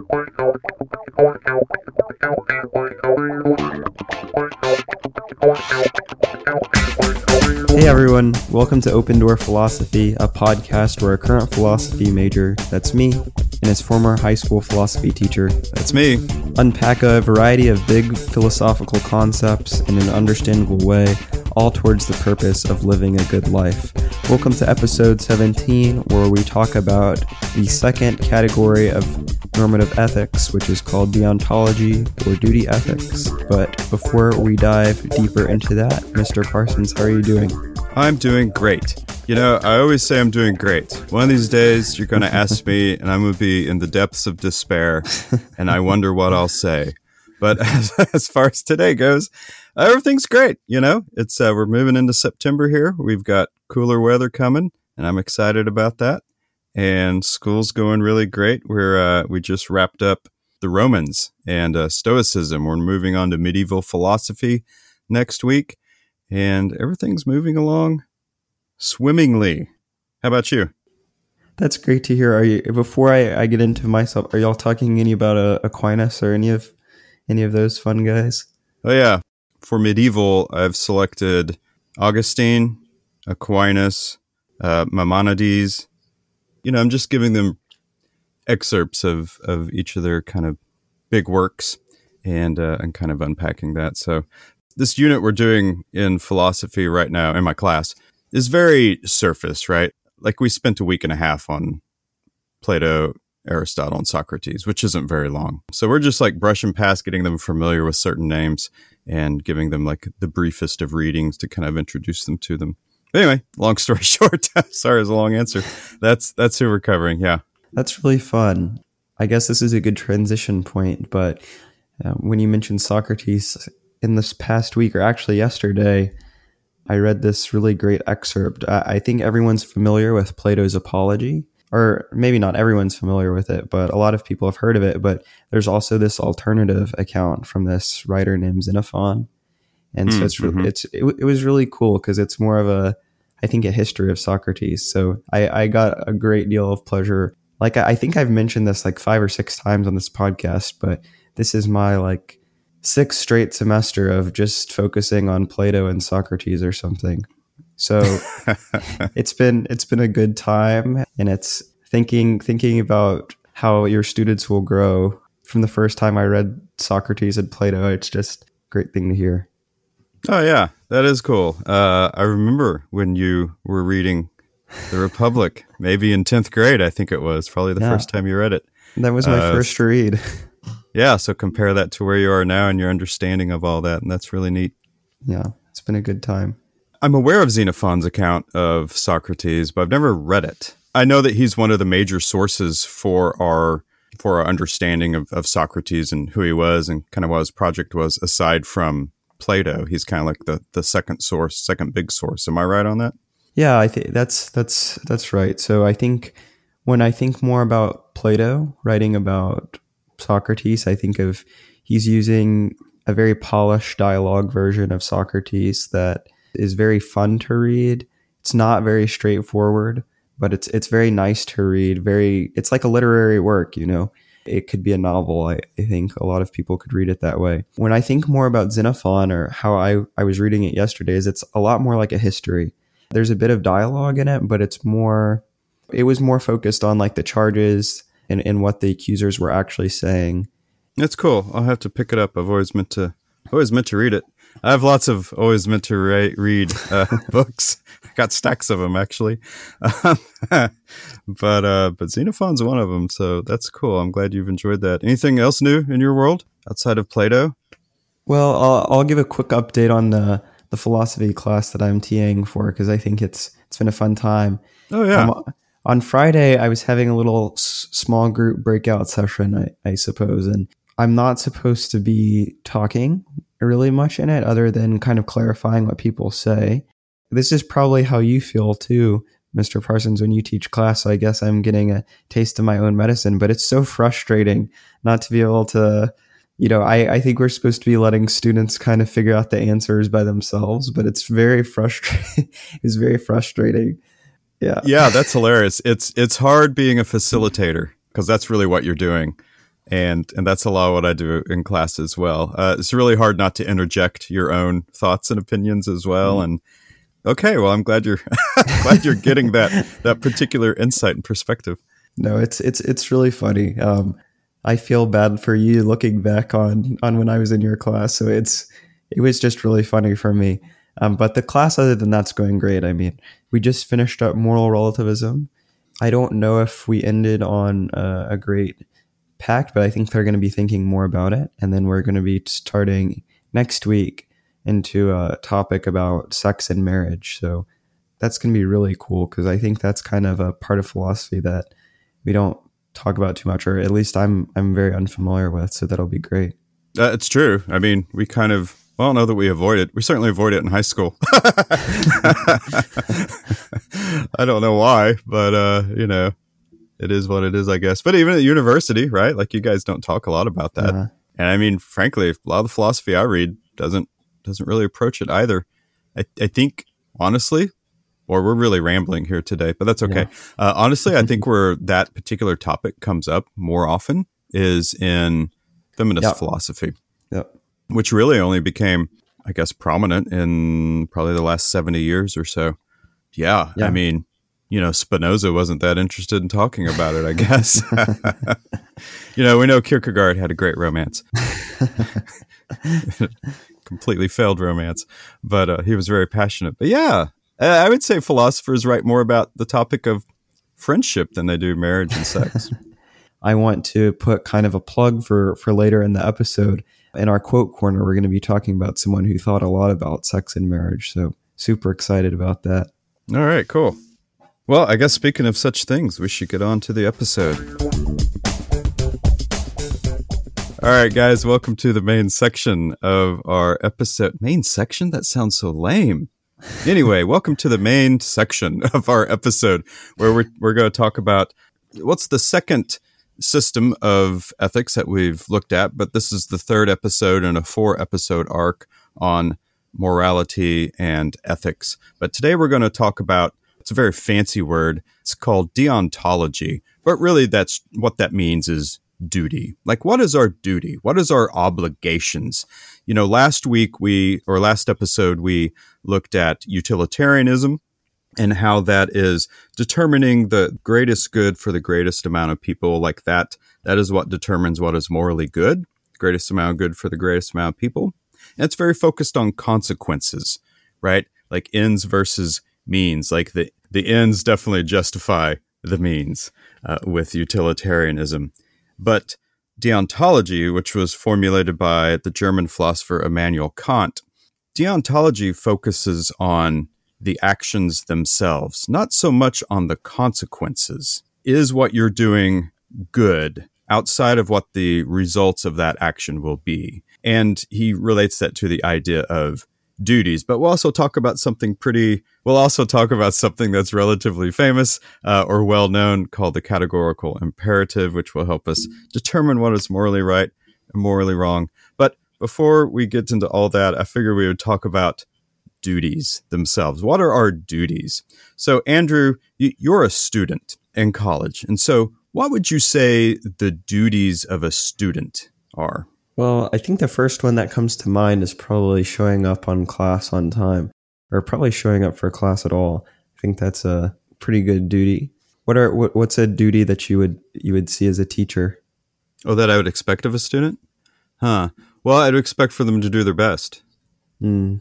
Hey everyone, welcome to Open Door Philosophy, a podcast where a current philosophy major, that's me, and his former high school philosophy teacher, That's me. unpack a variety of big philosophical concepts in an understandable way, all towards the purpose of living a good life. Welcome to episode 17, where we talk about the second category of normative ethics, which is called deontology or duty ethics. But before we dive deeper into that, Mr. Parsons, how are you doing? I'm doing great. You know, I always say I'm doing great. One of these days, you're going to ask me, and I'm going to be in the depths of despair, and I wonder what I'll say. But as, as far as today goes, everything's great. You know, it's uh, we're moving into September here. We've got cooler weather coming, and I'm excited about that. And school's going really great. We're uh, we just wrapped up the Romans and uh, Stoicism. We're moving on to medieval philosophy next week, and everything's moving along swimmingly. How about you? That's great to hear. Are you before I, I get into myself? Are y'all talking any about uh, Aquinas or any of any of those fun guys? Oh yeah, for medieval, I've selected Augustine, Aquinas, uh, Maimonides. You know, I'm just giving them excerpts of of each of their kind of big works and uh, and kind of unpacking that. So this unit we're doing in philosophy right now in my class is very surface, right? Like we spent a week and a half on Plato, Aristotle, and Socrates, which isn't very long. So we're just like brushing past, getting them familiar with certain names and giving them like the briefest of readings to kind of introduce them to them. Anyway, long story short, sorry, it's a long answer. That's that's who we're covering. Yeah. That's really fun. I guess this is a good transition point. But uh, when you mentioned Socrates in this past week, or actually yesterday, I read this really great excerpt. I, I think everyone's familiar with Plato's Apology, or maybe not everyone's familiar with it, but a lot of people have heard of it. But there's also this alternative account from this writer named Xenophon, and so Mm, it's mhm. it's it, it was really cool because it's more of a I think a history of Socrates. So I, I got a great deal of pleasure. Like I, I think I've mentioned this like five or six times on this podcast, but this is my like sixth straight semester of just focusing on Plato and Socrates or something. So it's been it's been a good time and it's thinking thinking about how your students will grow from the first time I read Socrates and Plato. It's just a great thing to hear. Oh yeah, that is cool. Uh, I remember when you were reading The Republic, maybe in tenth grade. I think it was probably the Yeah. first time you read it. That was my Uh, first read. Yeah, so compare that to where you are now and your understanding of all that, and that's really neat. yeah, it's been a good time. I'm aware of Xenophon's account of Socrates, but I've never read it. I know that he's one of the major sources for our for our understanding of, of Socrates and who he was and kind of what his project was, aside from Plato. He's kind of like the, the second source, second big source. Am I right on that? Yeah, I think that's that's that's right. So I think when I think more about Plato writing about Socrates, I think of he's using a very polished dialogue version of Socrates that is very fun to read. It's not very straightforward, but it's it's very nice to read. Very it's like a literary work, you know. It could be a novel. I, I think a lot of people could read it that way. When I think more about Xenophon or how I, I was reading it yesterday, is it's a lot more like a history there's a bit of dialogue in it, but it's more, it was more focused on like the charges and, and what the accusers were actually saying. That's cool. I'll have to pick it up. I've always meant to, always meant to read it. I have lots of always meant to ra- read uh, books. I got stacks of them actually, but uh, but Xenophon's one of them. So that's cool. I'm glad you've enjoyed that. Anything else new in your world outside of Plato? Well, I'll, I'll give a quick update on the, the philosophy class that I'm TAing for because I think it's it's been a fun time. Oh yeah, Um, on Friday, I was having a little s- small group breakout session, I, I suppose, and I'm not supposed to be talking really much in it other than kind of clarifying what people say. This is probably how you feel too, Mr. Parsons, when you teach class. So I guess I'm getting a taste of my own medicine, but it's so frustrating not to be able to. You know, I, I think we're supposed to be letting students kind of figure out the answers by themselves, but it's very frustrating. it's very frustrating. Yeah. yeah, that's hilarious. It's it's hard being a facilitator because that's really what you're doing. And and that's a lot of what I do in class as well. Uh, it's really hard not to interject your own thoughts and opinions as well. Mm. And okay, well, I'm glad you're glad you're getting that that particular insight and perspective. No, it's it's it's really funny. Um, I feel bad for you looking back on on when I was in your class. So it's it was just really funny for me. Um, but the class, other than that's going great. I mean, we just finished up moral relativism. I don't know if we ended on uh, a great packed, but I think they're going to be thinking more about it. And then we're going to be starting next week into a topic about sex and marriage. So that's going to be really cool because I think that's kind of a part of philosophy that we don't talk about too much, or at least I'm I'm very unfamiliar with. So that'll be great. Uh, it's true. I mean, we kind of well, know that we avoid it. We certainly avoid it in high school. I don't know why, but uh, you know, it is what it is, I guess. But even at university, right? Like you guys don't talk a lot about that. Uh-huh. And I mean, frankly, a lot of the philosophy I read doesn't doesn't really approach it either. I, I think honestly, or we're really rambling here today, but that's okay. Yeah. Uh, honestly, I think where that particular topic comes up more often is in feminist yep. philosophy, yep. which really only became, I guess, prominent in probably the last 70 years or so. Yeah, yeah. I mean, you know, Spinoza wasn't that interested in talking about it, I guess. you know, we know Kierkegaard had a great romance. Completely failed romance, but uh, he was very passionate. But yeah, I would say philosophers write more about the topic of friendship than they do marriage and sex. I want to put kind of a plug for for later in the episode. In our quote corner, we're going to be talking about someone who thought a lot about sex and marriage. So super excited about that. All right, cool. Well, I guess speaking of such things, we should get on to the episode. All right, guys, welcome to the main section of our episode. Main section? That sounds so lame. Anyway, welcome to the main section of our episode where we're, we're going to talk about what's the second system of ethics that we've looked at, but this is the third episode in a four episode arc on morality and ethics. But today we're going to talk about it's a very fancy word. It's called deontology. But really, that's what that means is duty. Like, what is our duty? What is our obligations? You know, last week we, or last episode, we looked at utilitarianism and how that is determining the greatest good for the greatest amount of people. Like that, that is what determines what is morally good, greatest amount of good for the greatest amount of people. And it's very focused on consequences, right? Like ends versus means. Like the the ends definitely justify the means uh, with utilitarianism, but deontology, which was formulated by the German philosopher Immanuel Kant, deontology focuses on the actions themselves, not so much on the consequences. Is what you're doing good outside of what the results of that action will be? And he relates that to the idea of duties. But we'll also talk about something pretty, we'll also talk about something that's relatively famous uh, or well known called the categorical imperative, which will help us determine what is morally right and morally wrong. But before we get into all that, I figure we would talk about duties themselves. What are our duties? So, Andrew, you're a student in college. And so, what would you say the duties of a student are? Well, I think the first one that comes to mind is probably showing up on class on time, or probably showing up for class at all. I think that's a pretty good duty. What are what, what's a duty that you would you would see as a teacher? Oh, that I would expect of a student? Huh. Well, I'd expect for them to do their best. Mm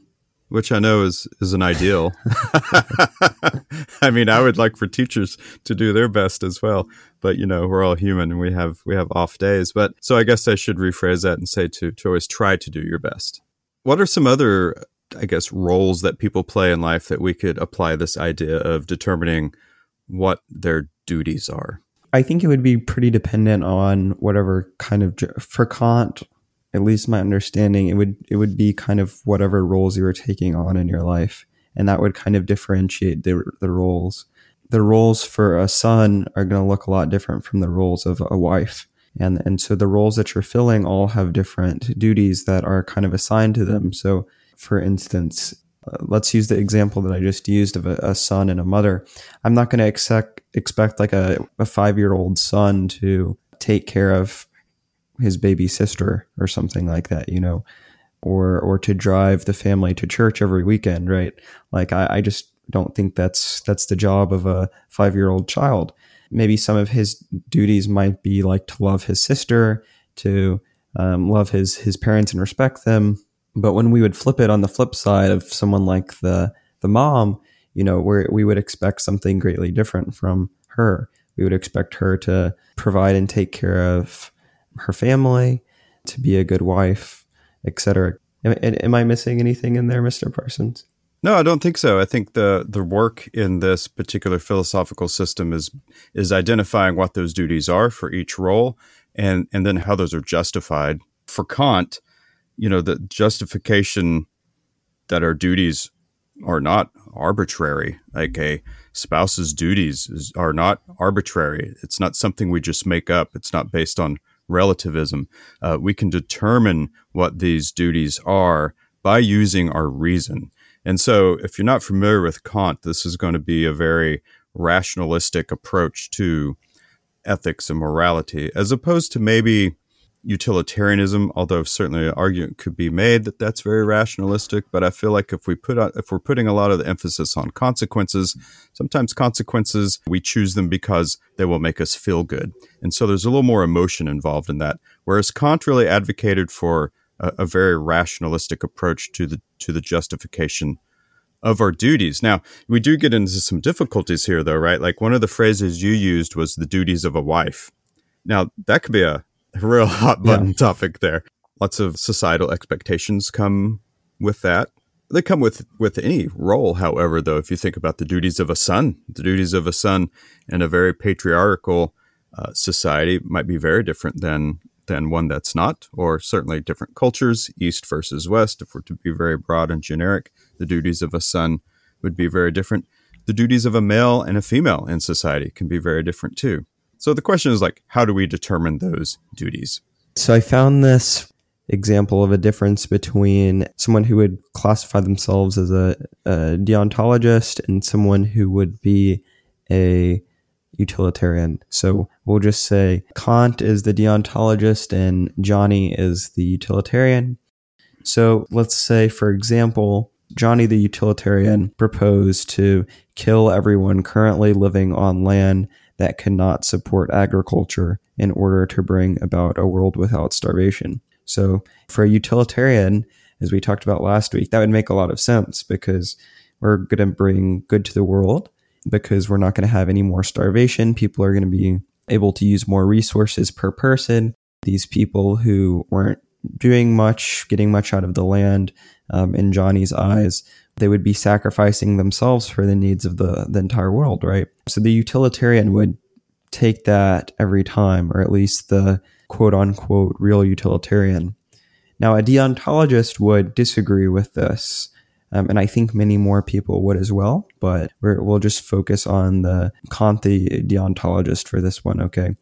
which I know is is an ideal. I mean, I would like for teachers to do their best as well, but you know, we're all human and we have we have off days. But so I guess I should rephrase that and say to to always try to do your best. What are some other I guess roles that people play in life that we could apply this idea of determining what their duties are? I think it would be pretty dependent on whatever kind of for Kant at least my understanding, it would it would be kind of whatever roles you were taking on in your life, and that would kind of differentiate the the roles. The roles for a son are going to look a lot different from the roles of a wife, and and so the roles that you're filling all have different duties that are kind of assigned to them. So, for instance, uh, let's use the example that I just used of a, a son and a mother. I'm not going to expect expect like a, a five year old son to take care of his baby sister or something like that, you know, or or to drive the family to church every weekend, right? Like I, I just don't think that's that's the job of a five year old child. Maybe some of his duties might be like to love his sister, to um, love his his parents and respect them. But when we would flip it on the flip side of someone like the the mom, you know, where we would expect something greatly different from her. We would expect her to provide and take care of her family, to be a good wife, etc. Am, am I missing anything in there, Mr. Parsons? No, I don't think so. I think the the work in this particular philosophical system is is identifying what those duties are for each role and and then how those are justified. For Kant, you know, the justification that our duties are not arbitrary. Like a spouse's duties is, are not arbitrary. It's not something we just make up. It's not based on relativism. Uh, we can determine what these duties are by using our reason. And so, if you're not familiar with Kant, this is going to be a very rationalistic approach to ethics and morality, as opposed to maybe utilitarianism. Although certainly an argument could be made that that's very rationalistic, but I feel like if we put if we're putting a lot of the emphasis on consequences, sometimes consequences we choose them because they will make us feel good, and so there's a little more emotion involved in that. Whereas Kant really advocated for a, a very rationalistic approach to the to the justification of our duties. Now, we do get into some difficulties here though, right? Like one of the phrases you used was the duties of a wife. Now, that could be a real hot button yeah. topic there. Lots of societal expectations come with that. They come with with any role, however, though, if you think about the duties of a son, the duties of a son in a very patriarchal uh, society might be very different than than one that's not, or certainly different cultures, East versus West, if we're to be very broad and generic. The duties of a son would be very different. The duties of a male and a female in society can be very different too. So the question is like, how do we determine those duties? So I found this example of a difference between someone who would classify themselves as a, a deontologist and someone who would be a utilitarian. So we'll just say Kant is the deontologist and Johnny is the utilitarian. So let's say, for example, Johnny the utilitarian proposed to kill everyone currently living on land that cannot support agriculture in order to bring about a world without starvation. So for a utilitarian, as we talked about last week, that would make a lot of sense because we're going to bring good to the world because we're not going to have any more starvation. People are going to be able to use more resources per person. These people who weren't doing much, getting much out of the land, um, in Johnny's eyes, they would be sacrificing themselves for the needs of the, the entire world, right? So the utilitarian would take that every time, or at least the quote unquote real utilitarian. Now, a deontologist would disagree with this um, and I think many more people would as well, but we will just focus on the Kant the deontologist for this one. Okay.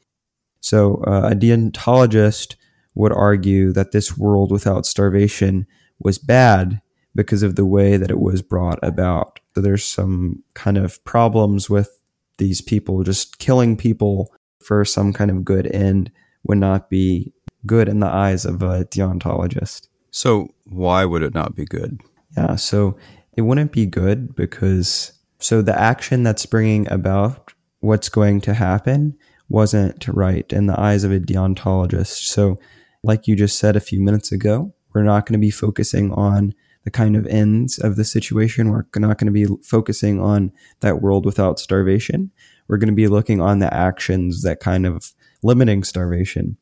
So uh, a deontologist would argue that this world without starvation was bad because of the way that it was brought about. So there's some kind of problems with these people just killing people for some kind of good end would not be good in the eyes of a deontologist. So why would it not be good? Yeah, so it wouldn't be good because so the action that's bringing about what's going to happen wasn't right in the eyes of a deontologist. So, like you just said a few minutes ago, we're not going to be focusing on the kind of ends of the situation. We're not going to be focusing on that world without starvation. We're going to be looking on the actions that kind of limiting starvation.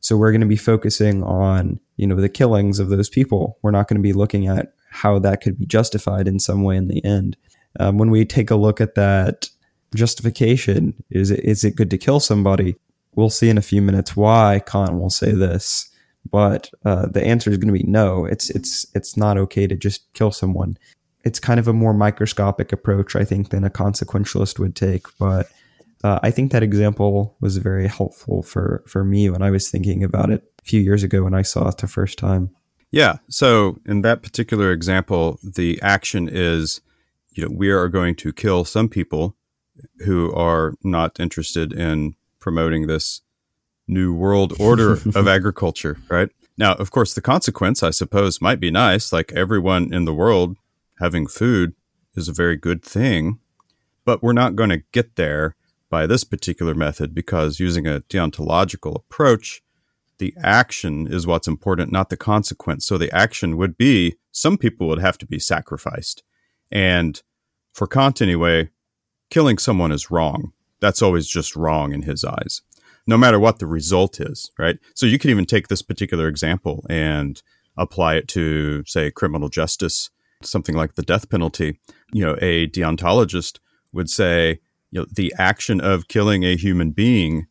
So we're going to be focusing on, you know, the killings of those people. We're not going to be looking at how that could be justified in some way in the end. Um, when we take a look at that justification, is it, is it good to kill somebody? We'll see in a few minutes why Kant will say this, but uh, the answer is going to be no. It's it's it's not okay to just kill someone. It's kind of a more microscopic approach, I think, than a consequentialist would take. But uh, I think that example was very helpful for for me when I was thinking about it a few years ago when I saw it the first time. Yeah. So in that particular example, the action is, you know, we are going to kill some people who are not interested in promoting this new world order of agriculture, right? Now, of course, the consequence, I suppose, might be nice. Like everyone in the world having food is a very good thing, but we're not going to get there by this particular method because using a deontological approach, the action is what's important, not the consequence. So the action would be some people would have to be sacrificed. And for Kant, anyway, killing someone is wrong. That's always just wrong in his eyes no matter what the result is, right? So you could even take this particular example and apply it to, say, criminal justice, something like the death penalty. You know, a deontologist would say, you know, the action of killing a human being,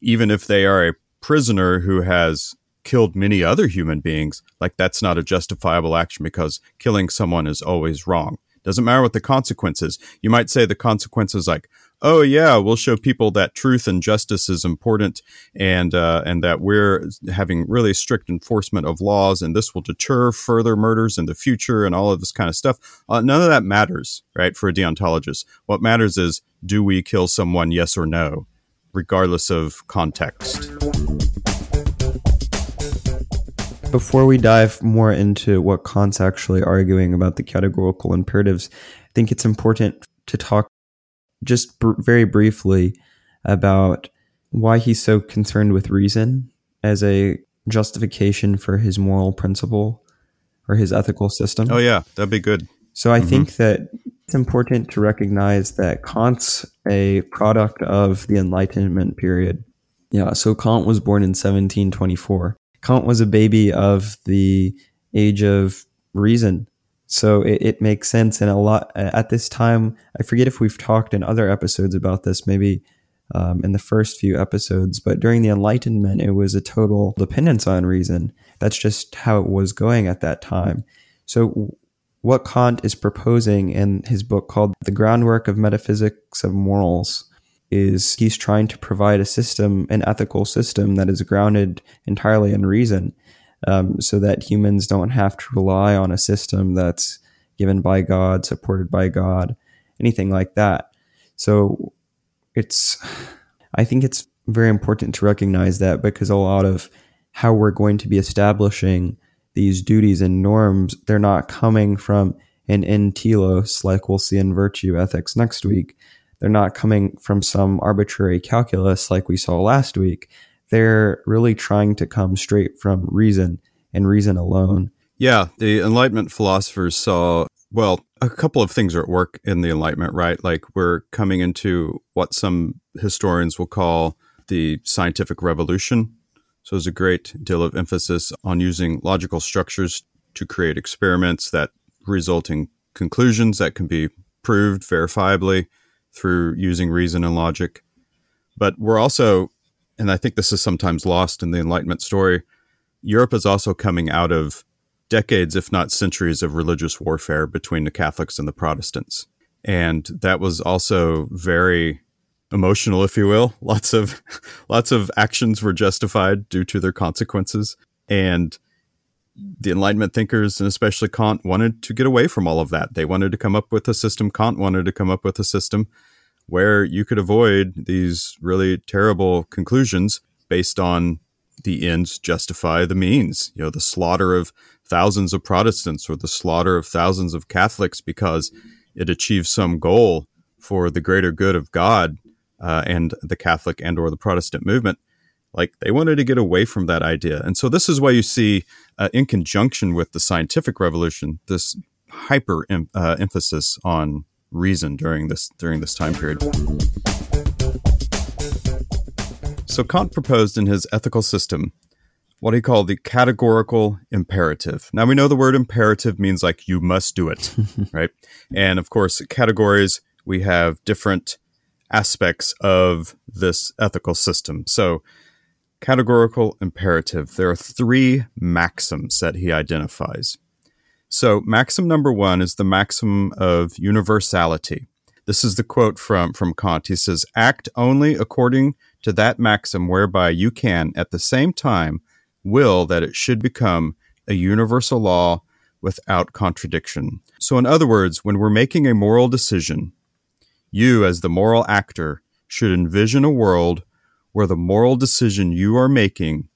even if they are a prisoner who has killed many other human beings, like that's not a justifiable action because killing someone is always wrong. Doesn't matter what the consequences. You might say the consequences like, oh yeah, we'll show people that truth and justice is important, and uh, and that we're having really strict enforcement of laws, and this will deter further murders in the future, and all of this kind of stuff. Uh, none of that matters, right? For a deontologist, what matters is do we kill someone, yes or no, regardless of context. Before we dive more into what Kant's actually arguing about the categorical imperatives, I think it's important to talk just br- very briefly about why he's so concerned with reason as a justification for his moral principle or his ethical system. Oh, yeah, that'd be good. So I mm-hmm. think that it's important to recognize that Kant's a product of the Enlightenment period. Yeah, so Kant was born in 1724. Kant was a baby of the age of reason so it, it makes sense. And a lot at this time, I forget if we've talked in other episodes about this, maybe um, in the first few episodes, but during the Enlightenment, it was a total dependence on reason. That's just how it was going at that time. So what Kant is proposing in his book called The Groundwork of Metaphysics of Morals is he's trying to provide a system, an ethical system that is grounded entirely in reason um, so that humans don't have to rely on a system that's given by God, supported by God, anything like that. So it's, I think it's very important to recognize that because a lot of how we're going to be establishing these duties and norms, they're not coming from an en telos like we'll see in virtue ethics next week. They're not coming from some arbitrary calculus like we saw last week they're really trying to come straight from reason and reason alone. Yeah, the Enlightenment philosophers saw, well, a couple of things are at work in the Enlightenment, right? Like we're coming into what some historians will call the scientific revolution. So there's a great deal of emphasis on using logical structures to create experiments that result in conclusions that can be proved verifiably through using reason and logic. But we're also and I think this is sometimes lost in the Enlightenment story, Europe is also coming out of decades, if not centuries, of religious warfare between the Catholics and the Protestants. And that was also very emotional, if you will. Lots of lots of actions were justified due to their consequences. And the Enlightenment thinkers, and especially Kant, wanted to get away from all of that. They wanted to come up with a system. Kant wanted to come up with a system where you could avoid these really terrible conclusions based on the ends justify the means. You know, the slaughter of thousands of Protestants or the slaughter of thousands of Catholics because it achieves some goal for the greater good of God uh, and the Catholic and or the Protestant movement. Like they wanted to get away from that idea, and so this is why you see, uh, in conjunction with the scientific revolution, this hyper em- uh, emphasis on reason during this during this time period. So Kant proposed in his ethical system what he called the categorical imperative. Now we know the word imperative means like you must do it, right? And of course, categories we have different aspects of this ethical system. So categorical imperative, there are three maxims that he identifies. So, maxim number one is the maximum of universality. This is the quote from, from Kant. He says, Act only according to that maxim whereby you can, at the same time, will that it should become a universal law without contradiction. So, in other words, when we're making a moral decision, you, as the moral actor, should envision a world where the moral decision you are making,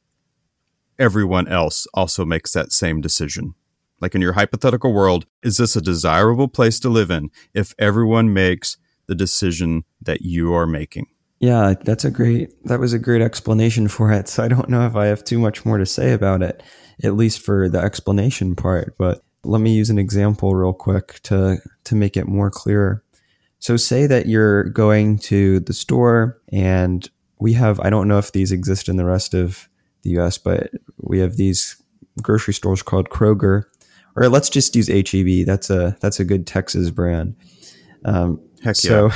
everyone else also makes that same decision. Like in your hypothetical world, is this a desirable place to live in if everyone makes the decision that you are making? Yeah, that's a great that was a great explanation for it. So I don't know if I have too much more to say about it, at least for the explanation part, but let me use an example real quick to to make it more clear. So say that you're going to the store and we have I don't know if these exist in the rest of the US, but we have these grocery stores called Kroger or let's just use HEB. That's a that's a good Texas brand. Um, Heck so,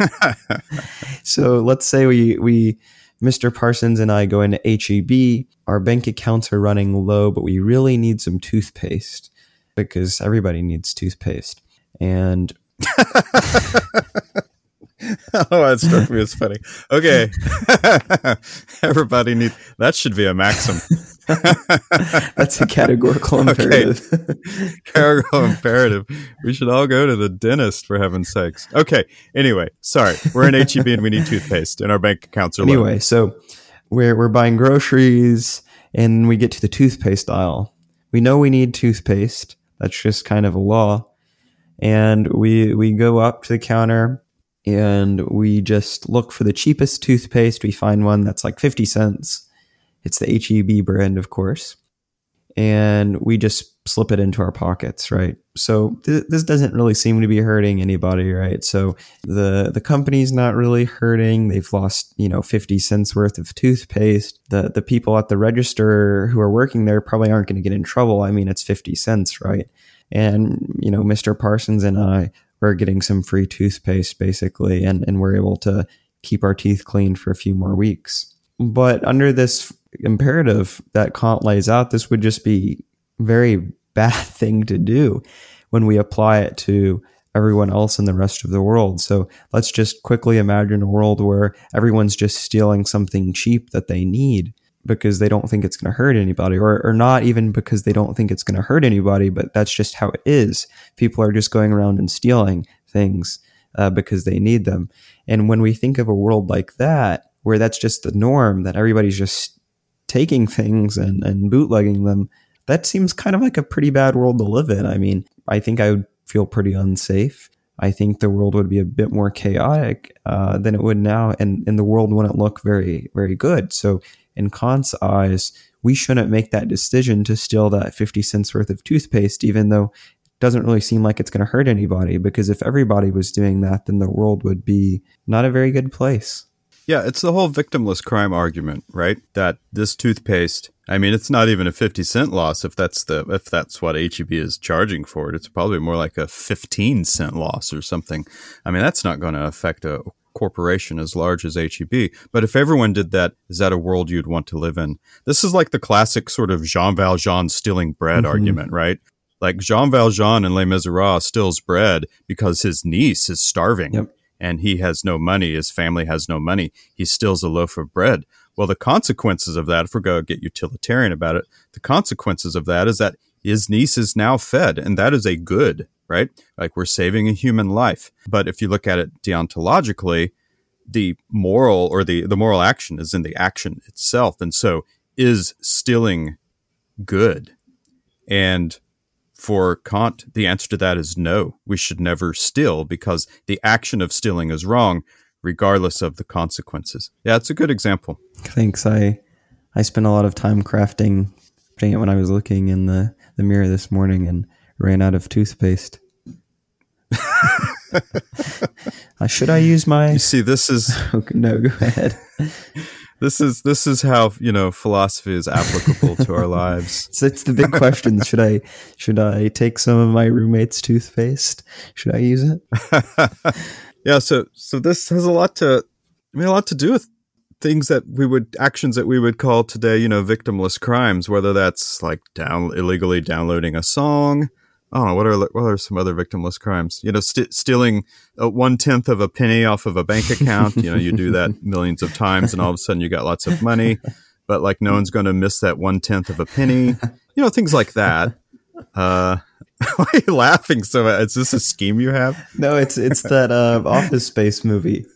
yeah. so let's say we we Mr. Parsons and I go into HEB. Our bank accounts are running low, but we really need some toothpaste because everybody needs toothpaste. And oh, that struck me as funny. Okay, everybody needs that should be a maxim. That's a categorical imperative. Okay. categorical imperative. We should all go to the dentist for heaven's sakes. Okay. Anyway, sorry, we're in HEB and we need toothpaste, and our bank accounts are anyway. Low. Anyway, so we're we're buying groceries, and we get to the toothpaste aisle. We know we need toothpaste. That's just kind of a law. And we we go up to the counter and we just look for the cheapest toothpaste. We find one that's like 50 cents. It's the HEB brand, of course. And we just slip it into our pockets, right? So th- this doesn't really seem to be hurting anybody, right? So the the company's not really hurting. They've lost, you know, 50 cents worth of toothpaste. The the people at the register who are working there probably aren't going to get in trouble. I mean, it's 50 cents, right? And, you know, Mr. Parsons and I we're getting some free toothpaste basically, and, and we're able to keep our teeth clean for a few more weeks. But under this imperative that Kant lays out, this would just be very bad thing to do when we apply it to everyone else in the rest of the world. So let's just quickly imagine a world where everyone's just stealing something cheap that they need because they don't think it's going to hurt anybody, or, or not even because they don't think it's going to hurt anybody, but that's just how it is. People are just going around and stealing things uh, because they need them. And when we think of a world like that, where that's just the norm, that everybody's just taking things and, and bootlegging them, that seems kind of like a pretty bad world to live in. I mean, I think I would feel pretty unsafe. I think the world would be a bit more chaotic uh, than it would now, and, and the world wouldn't look very, very good. So in Kant's eyes, we shouldn't make that decision to steal that 50 cents worth of toothpaste, even though it doesn't really seem like it's going to hurt anybody. Because if everybody was doing that, then the world would be not a very good place. Yeah, it's the whole victimless crime argument, right? That this toothpaste, I mean, it's not even a 50 cent loss if that's the if that's what HEB is charging for it. It's probably more like a 15 cent loss or something. I mean, that's not going to affect a corporation as large as HEB. But if everyone did that, is that a world you'd want to live in? This is like the classic sort of Jean Valjean stealing bread mm-hmm. argument, right? Like Jean Valjean in Les Miserables steals bread because his niece is starving yep. And he has no money. His family has no money. He steals a loaf of bread. Well, the consequences of that, if we're going to get utilitarian about it, the consequences of that is that his niece is now fed, and that is a good right? Like we're saving a human life. But if you look at it deontologically, the moral or the, the moral action is in the action itself. And so is stealing good? And for Kant, the answer to that is no. We should never steal because the action of stealing is wrong, regardless of the consequences. Yeah, it's a good example. Thanks. I I spent a lot of time crafting it when I was looking in the, the mirror this morning and ran out of toothpaste. uh, should I use my? You see, this is okay, no. Go ahead. this is this is how you know philosophy is applicable to our lives. So it's the big question: should I should I take some of my roommate's toothpaste? Should I use it? yeah. So so this has a lot to I mean a lot to do with things that we would actions that we would call today you know victimless crimes whether that's like down illegally downloading a song I don't know what are what are some other victimless crimes? You know, st- stealing one tenth of a penny off of a bank account. you know, you do that millions of times, and all of a sudden you got lots of money, but like no one's going to miss that one tenth of a penny. You know, things like that. Uh, why are you laughing so? Much? Is this a scheme you have? No, it's it's that uh, Office Space movie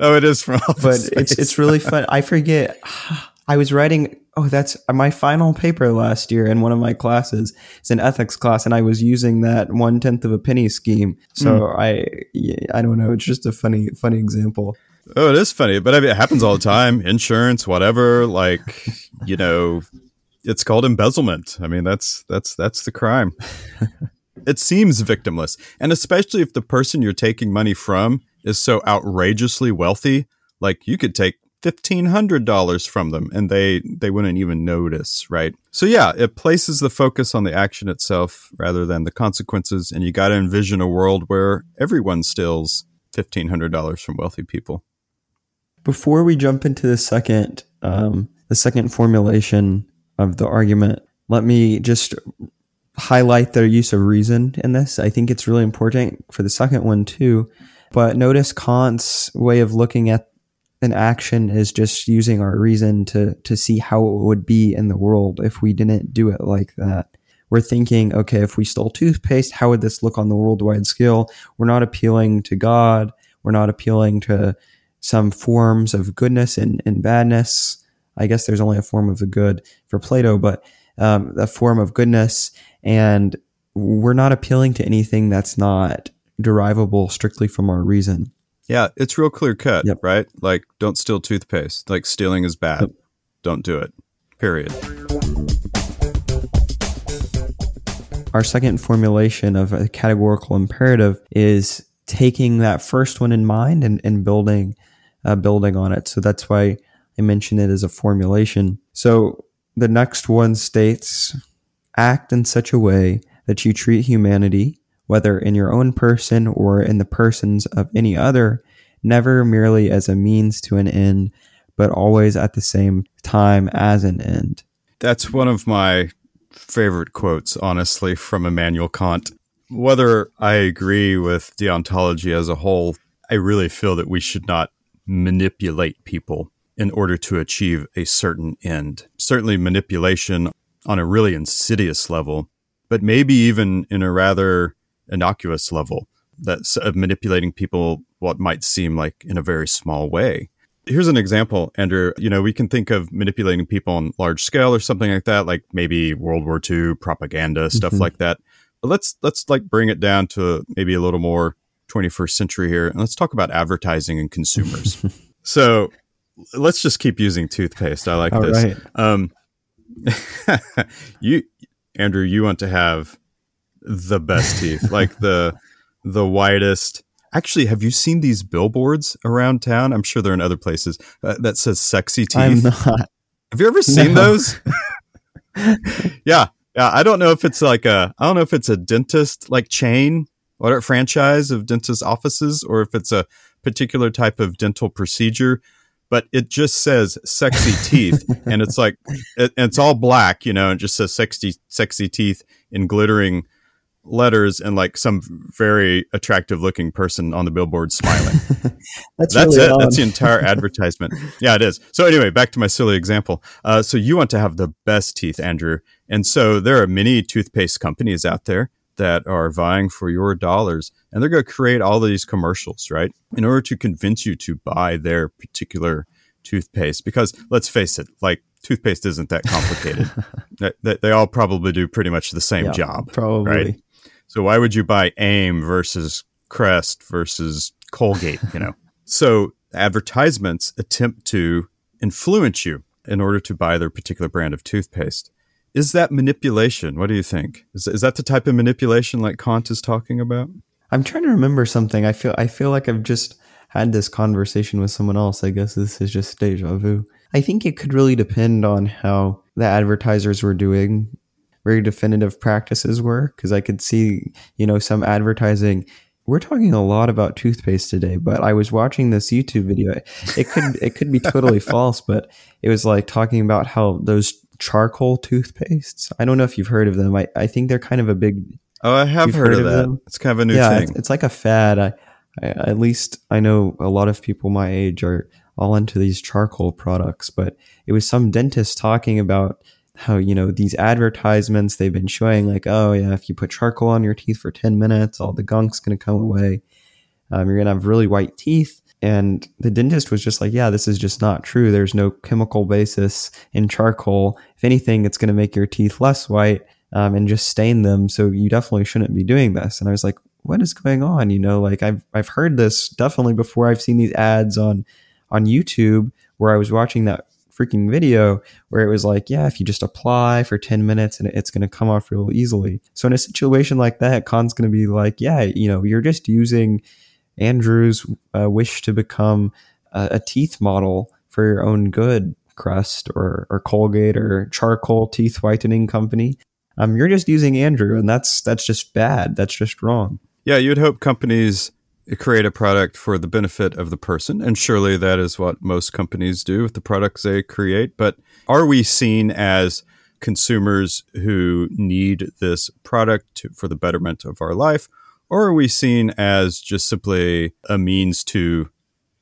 oh, it is from Office but it's it's really fun. I forget. I was writing. Oh, that's my final paper last year in one of my classes. It's an ethics class, and I was using that one tenth of a penny scheme. So mm. I, I don't know. It's just a funny, funny example. Oh, it is funny, but I mean, it happens all the time. Insurance, whatever. Like, you know, it's called embezzlement. I mean, that's that's that's the crime. it seems victimless, and especially if the person you're taking money from is so outrageously wealthy, like you could take $1500 from them and they they wouldn't even notice right? So yeah it places the focus on the action itself rather than the consequences and you got to envision a world where everyone steals $1500 from wealthy people. Before we jump into the second um, the second formulation of the argument let me just highlight their use of reason in this. I think it's really important for the second one too. But notice Kant's way of looking at an action is just using our reason to to see how it would be in the world if we didn't do it like that. We're thinking, okay, if we stole toothpaste, how would this look on the worldwide scale? We're not appealing to God. We're not appealing to some forms of goodness and, and badness. I guess there's only a form of the good for Plato, but um, a form of goodness. And we're not appealing to anything that's not derivable strictly from our reason. Yeah, it's real clear cut, yep. right? Like, don't steal toothpaste. Like, stealing is bad. Yep. Don't do it. Period. Our second formulation of a categorical imperative is taking that first one in mind and, and building uh, building on it. So that's why I mentioned it as a formulation. So the next one states act in such a way that you treat humanity whether in your own person or in the persons of any other, never merely as a means to an end, but always at the same time as an end. That's one of my favorite quotes, honestly, from Immanuel Kant. Whether I agree with deontology as a whole, I really feel that we should not manipulate people in order to achieve a certain end. Certainly, manipulation on a really insidious level, but maybe even in a rather innocuous level that's of manipulating people what might seem like in a very small way. Here's an example, Andrew. You know, we can think of manipulating people on large scale or something like that, like maybe World War II propaganda, stuff mm-hmm. like that. But let's let's like bring it down to maybe a little more 21st century here, and let's talk about advertising and consumers. so let's just keep using toothpaste. I like All this. Right. Um, you, Andrew, you want to have the best teeth, like the the widest. Actually, have you seen these billboards around town? I'm sure they're in other places uh, that says "sexy teeth." I'm not. Have you ever seen no. those? yeah, yeah. I don't know if it's like a. I don't know if it's a dentist like chain or franchise of dentist offices, or if it's a particular type of dental procedure but it just says sexy teeth and it's like it, it's all black you know and just says sexy sexy teeth in glittering letters and like some very attractive looking person on the billboard smiling. That's, That's really it. Odd. That's the entire advertisement. yeah, it is. So anyway, back to my silly example. Uh, so you want to have the best teeth, Andrew, and so there are many toothpaste companies out there that are vying for your dollars, and they're going to create all these commercials, right, in order to convince you to buy their particular toothpaste. Because let's face it, like toothpaste isn't that complicated. they, they, all probably do pretty much the same yeah, job. Probably. Right? So why would you buy AIM versus Crest versus Colgate, you know? so advertisements attempt to influence you in order to buy their particular brand of toothpaste. Is that manipulation? What do you think? Is, is that the type of manipulation like Kant is talking about? I'm trying to remember something. I feel I feel like I've just had this conversation with someone else. I guess this is just deja vu. I think it could really depend on how the advertisers were doing very definitive practices were because I could see, you know, some advertising. We're talking a lot about toothpaste today, but I was watching this YouTube video. It could it could be totally false, but it was like talking about how those charcoal toothpastes. I don't know if you've heard of them. I, I think they're kind of a big. Oh, I have heard, heard, of, of that. Them. It's kind of a new yeah, thing. It's, it's like a fad. I, I, at least I know a lot of people my age are all into these charcoal products. But it was some dentist talking about how you know these advertisements they've been showing like oh yeah if you put charcoal on your teeth for 10 minutes all the gunk's going to come away um, you're going to have really white teeth And the dentist was just like, yeah, this is just not true. There's no chemical basis in charcoal. If anything, it's going to make your teeth less white um, and just stain them. So you definitely shouldn't be doing this. And I was like, what is going on? You know, like I've I've heard this definitely before. I've seen these ads on on YouTube where I was watching that freaking video where it was like, yeah, if you just apply for 10 minutes and it's going to come off real easily. So in a situation like that, Kant's going to be like, yeah, you know, you're just using Andrew's uh, wish to become a, a teeth model for your own good, Crest or, or Colgate or charcoal teeth whitening company. Um, you're just using Andrew, and that's that's just bad. That's just wrong. Yeah, you'd hope companies create a product for the benefit of the person, and surely that is what most companies do with the products they create. But are we seen as consumers who need this product to, for the betterment of our life, or are we seen as just simply a means to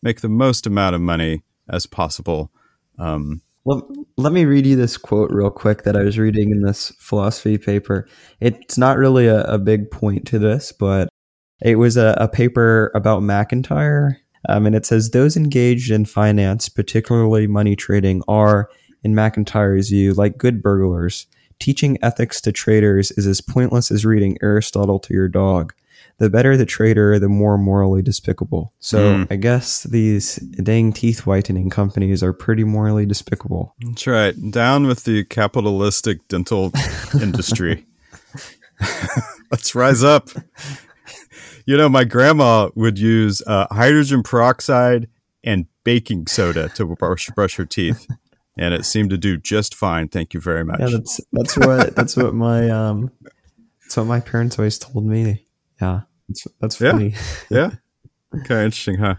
make the most amount of money as possible? Um, well, let me read you this quote real quick that I was reading in this philosophy paper. It's not really a, a big point to this, but it was a, a paper about MacIntyre. Um, and it says those engaged in finance, particularly money trading, are, in MacIntyre's view, like good burglars. Teaching ethics to traders is as pointless as reading Aristotle to your dog the better the trader, the more morally despicable. So mm. I guess these dang teeth whitening companies are pretty morally despicable. That's right. Down with the capitalistic dental industry. Let's rise up. You know, my grandma would use uh, hydrogen peroxide and baking soda to brush, brush her teeth. And it seemed to do just fine. Thank you very much. Yeah, that's that's what that's what my um that's what my parents always told me. Yeah. That's, that's funny. Yeah. yeah. Okay. Interesting, huh?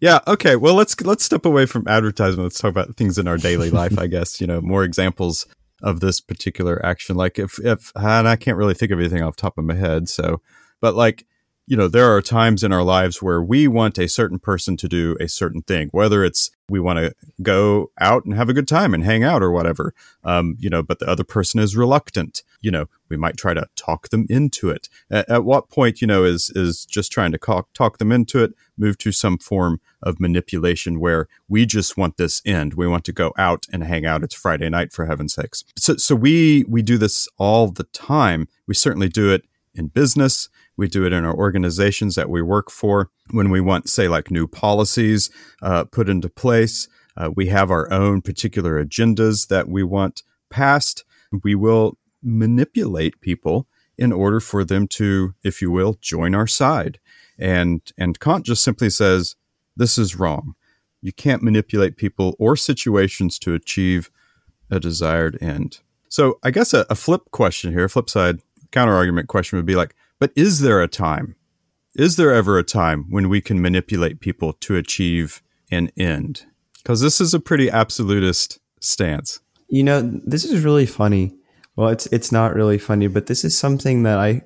Yeah. Okay. Well, let's let's step away from advertisement. Let's talk about things in our daily life. I guess you know more examples of this particular action. Like if if and I can't really think of anything off the top of my head. So, but like you know, there are times in our lives where we want a certain person to do a certain thing, whether it's we want to go out and have a good time and hang out or whatever, um, you know, but the other person is reluctant. You know, we might try to talk them into it. At, at what point, you know, is is just trying to talk, talk them into it, move to some form of manipulation where we just want this end. We want to go out and hang out. It's Friday night, for heaven's sakes. So, so we we do this all the time. We certainly do it in business. We do it in our organizations that we work for. When we want, say, like new policies uh, put into place, uh, we have our own particular agendas that we want passed. We will manipulate people in order for them to, if you will, join our side. And and Kant just simply says this is wrong. You can't manipulate people or situations to achieve a desired end. So I guess a, a flip question here, flip side counter argument question would be like, but is there a time? Is there ever a time when we can manipulate people to achieve an end? Because this is a pretty absolutist stance. You know, this is really funny. Well, it's it's not really funny, but this is something that I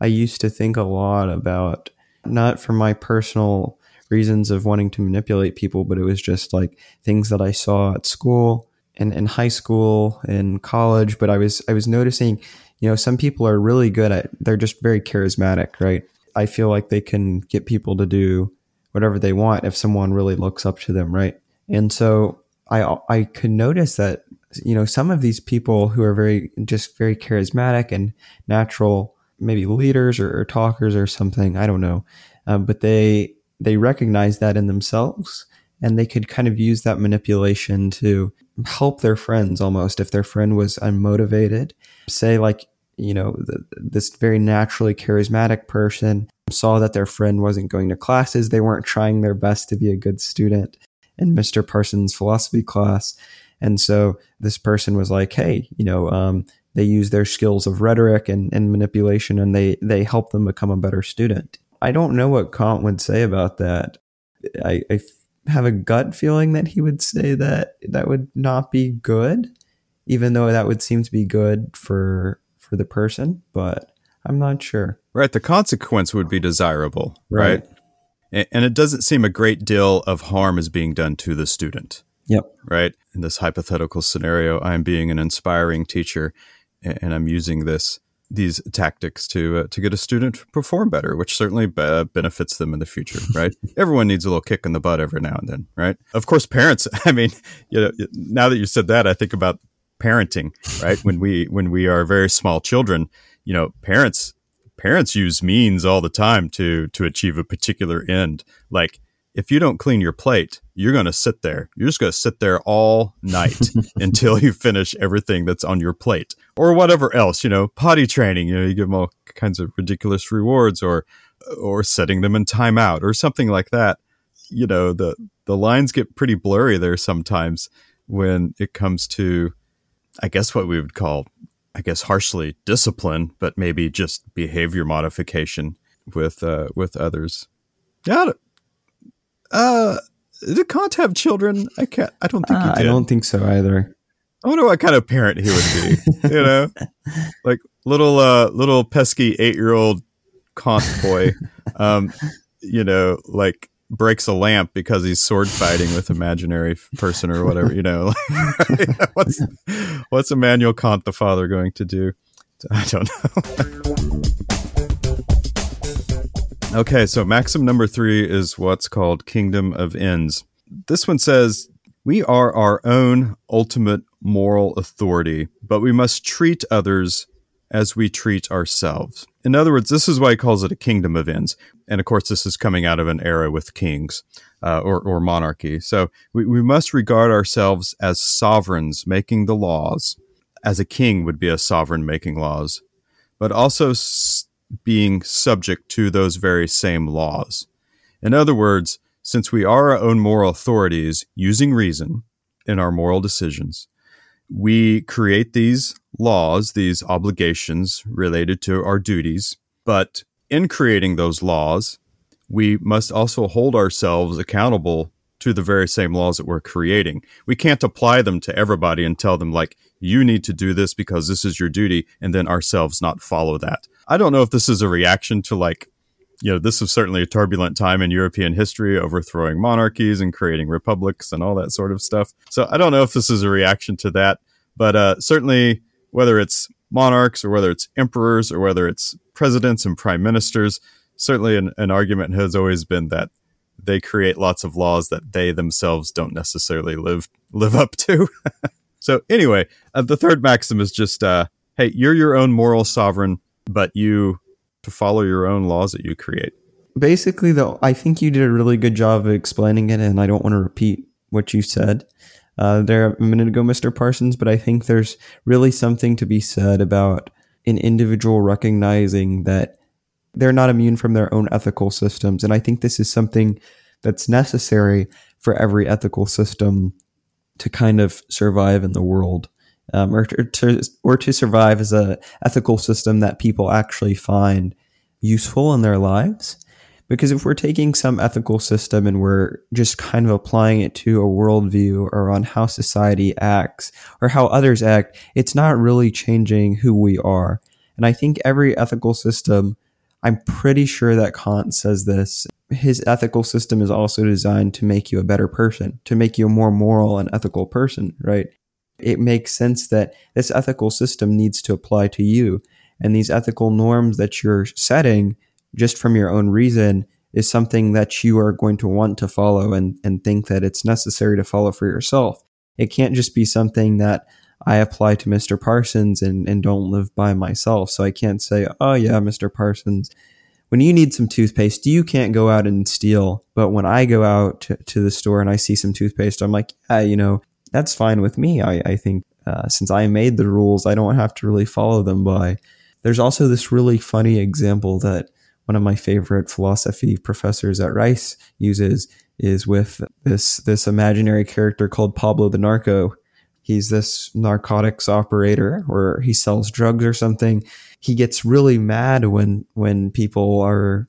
I used to think a lot about, not for my personal reasons of wanting to manipulate people, but it was just like things that I saw at school and in high school and college. But I was I was noticing you know, some people are really good at, they're just very charismatic, right? I feel like they can get people to do whatever they want if someone really looks up to them, right? And so I, I could notice that, you know, some of these people who are very, just very charismatic and natural, maybe leaders or, or talkers or something, I don't know, um, but they, they recognize that in themselves and they could kind of use that manipulation to help their friends almost if their friend was unmotivated. Say like you know the, this very naturally charismatic person saw that their friend wasn't going to classes they weren't trying their best to be a good student in mr parsons philosophy class. And so this person was like hey you know um, they use their skills of rhetoric and, and manipulation and they they help them become a better student. I don't know what kant would say about that. I, I have a gut feeling that he would say that that would not be good, even though that would seem to be good for for the person, but I'm not sure. Right, the consequence would be desirable, right? right? And it doesn't seem a great deal of harm is being done to the student. Yep. Right? In this hypothetical scenario, I'm being an inspiring teacher and I'm using this these tactics to uh, to get a student to perform better, which certainly be- benefits them in the future, right? Everyone needs a little kick in the butt every now and then, right? Of course, parents. I mean, you know, now that you said that, I think about parenting, right? when we when we are very small children, you know, parents parents use means all the time to to achieve a particular end, like if you don't clean your plate, you're going to sit there. You're just going to sit there all night until you finish everything that's on your plate or whatever else, you know, potty training, you know, you give them all kinds of ridiculous rewards or, or setting them in timeout or something like that. You know, the, the lines get pretty blurry there sometimes when it comes to, I guess what we would call, I guess harshly discipline, but maybe just behavior modification with, uh, with others. Yeah, uh, did Kant have children? I can't. I don't think uh, he did. I don't think so either. I wonder what kind of parent he would be. you know, like little uh little pesky eight year old Kant boy. Um, you know, like breaks a lamp because he's sword fighting with imaginary person or whatever. You know, what's what's Immanuel Kant the father going to do? I don't know. Okay, so maxim number three is what's called kingdom of ends. This one says, We are our own ultimate moral authority, but we must treat others as we treat ourselves. In other words, this is why he calls it a kingdom of ends. And of course, this is coming out of an era with kings uh, or, or monarchy. So we, we must regard ourselves as sovereigns making the laws, as a king would be a sovereign making laws, but also being subject to those very same laws. In other words, since we are our own moral authorities using reason in our moral decisions, we create these laws, these obligations related to our duties. But in creating those laws, we must also hold ourselves accountable to the very same laws that we're creating. We can't apply them to everybody and tell them, like, you need to do this because this is your duty, and then ourselves not follow that. I don't know if this is a reaction to like, you know, this was certainly a turbulent time in European history, overthrowing monarchies and creating republics and all that sort of stuff. So I don't know if this is a reaction to that, but uh, certainly whether it's monarchs or whether it's emperors or whether it's presidents and prime ministers, certainly an, an argument has always been that they create lots of laws that they themselves don't necessarily live live up to. so anyway, uh, the third maxim is just, uh, hey, you're your own moral sovereign but you to follow your own laws that you create. Basically, though, I think you did a really good job of explaining it, and I don't want to repeat what you said uh, there a minute ago, Mr. Parsons, but I think there's really something to be said about an individual recognizing that they're not immune from their own ethical systems. And I think this is something that's necessary for every ethical system to kind of survive in the world um, or, to, or to survive as a ethical system that people actually find useful in their lives. Because if we're taking some ethical system and we're just kind of applying it to a worldview or on how society acts or how others act, it's not really changing who we are. And I think every ethical system, I'm pretty sure that Kant says this. His ethical system is also designed to make you a better person, to make you a more moral and ethical person, right? It makes sense that this ethical system needs to apply to you. And these ethical norms that you're setting just from your own reason is something that you are going to want to follow and, and think that it's necessary to follow for yourself. It can't just be something that I apply to Mr. Parsons and, and don't live by myself. So I can't say, oh, yeah, Mr. Parsons, when you need some toothpaste, you can't go out and steal. But when I go out to, to the store and I see some toothpaste, I'm like, yeah, you know, that's fine with me. I, I think uh, since I made the rules, I don't have to really follow them by. There's also this really funny example that one of my favorite philosophy professors at Rice uses is with this this imaginary character called Pablo the Narco. He's this narcotics operator or he sells drugs or something. He gets really mad when when people are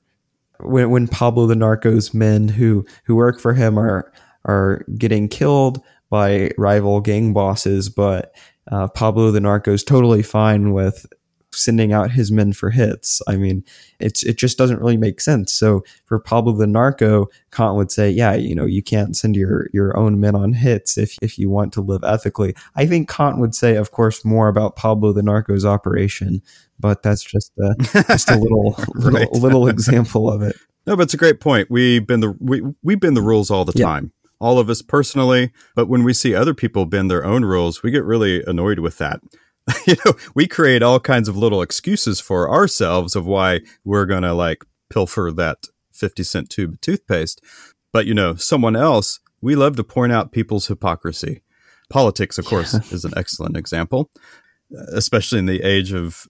when when Pablo the Narco's men who who work for him are are getting killed by rival gang bosses, but uh, Pablo the Narco is totally fine with sending out his men for hits. I mean, it's it just doesn't really make sense. So for Pablo the narco, Kant would say, yeah, you know, you can't send your your own men on hits if if you want to live ethically. I think Kant would say, of course, more about Pablo the narco's operation, but that's just a, just a little right. little, little example of it. No, but it's a great point. We bend the we we bend the rules all the yeah. time all of us personally, but when we see other people bend their own rules, we get really annoyed with that. you know, we create all kinds of little excuses for ourselves of why we're going to like pilfer that 50 cent tube of toothpaste. But, you know, someone else, we love to point out people's hypocrisy. Politics, of course, is an excellent example, especially in the age of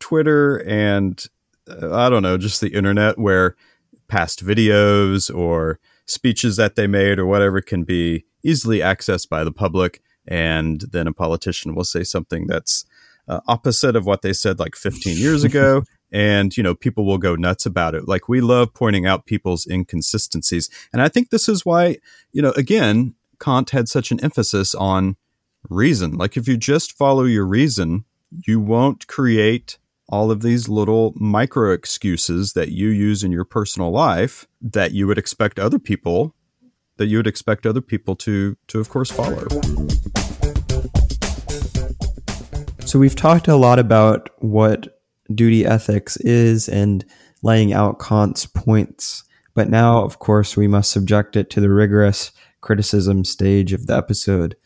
Twitter and uh, I don't know, just the internet where past videos or speeches that they made or whatever can be easily accessed by the public and then a politician will say something that's uh, opposite of what they said like 15 years ago and you know people will go nuts about it. Like we love pointing out people's inconsistencies and i think this is why you know again kant had such an emphasis on reason. Like if you just follow your reason you won't create all of these little micro excuses that you use in your personal life that you would expect other people that you would expect other people to to of course follow. So we've talked a lot about what duty ethics is and laying out Kant's points, but now of course we must subject it to the rigorous criticism stage of the episode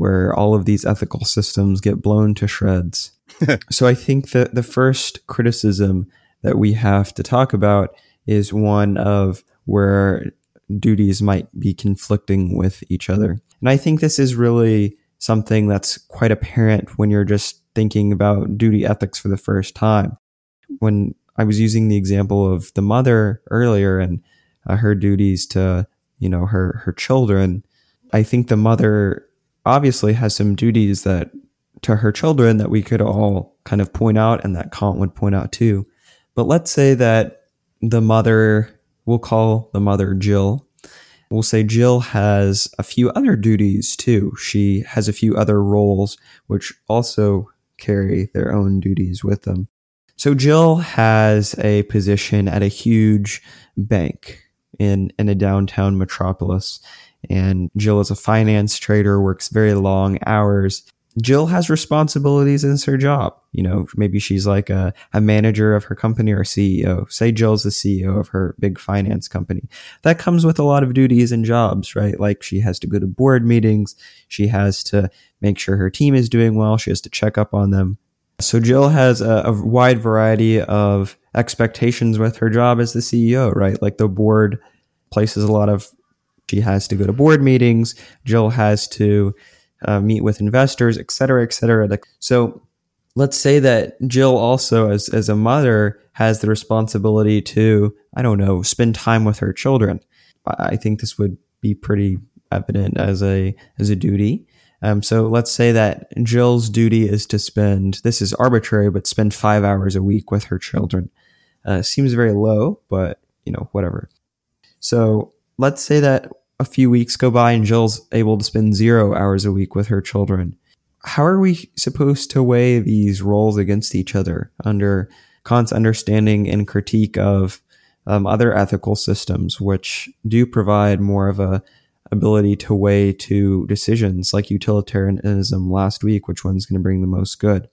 where all of these ethical systems get blown to shreds. so I think that the first criticism that we have to talk about is one of where duties might be conflicting with each other. And I think this is really something that's quite apparent when you're just thinking about duty ethics for the first time. When I was using the example of the mother earlier and uh, her duties to, you know, her her children, I think the mother obviously has some duties that to her children that we could all kind of point out and that Kant would point out too. But let's say that the mother we'll call the mother Jill. We'll say Jill has a few other duties too. She has a few other roles which also carry their own duties with them. So Jill has a position at a huge bank in, in a downtown metropolis. And Jill is a finance trader, works very long hours, Jill has responsibilities in her job. You know, maybe she's like a, a manager of her company or CEO. Say Jill's the CEO of her big finance company. That comes with a lot of duties and jobs, right? Like she has to go to board meetings. She has to make sure her team is doing well. She has to check up on them. So Jill has a, a wide variety of expectations with her job as the CEO, right? Like the board places a lot of, she has to go to board meetings. Jill has to uh, meet with investors, et cetera, et cetera. So let's say that Jill also, as, as a mother, has the responsibility to, I don't know, spend time with her children. I think this would be pretty evident as a as a duty. Um, so let's say that Jill's duty is to spend this is arbitrary, but spend five hours a week with her children. Uh, seems very low, but you know whatever. So let's say that a few weeks go by and Jill's able to spend zero hours a week with her children. How are we supposed to weigh these roles against each other under Kant's understanding and critique of um, other ethical systems, which do provide more of a ability to weigh two decisions, like utilitarianism last week, which one's going to bring the most good?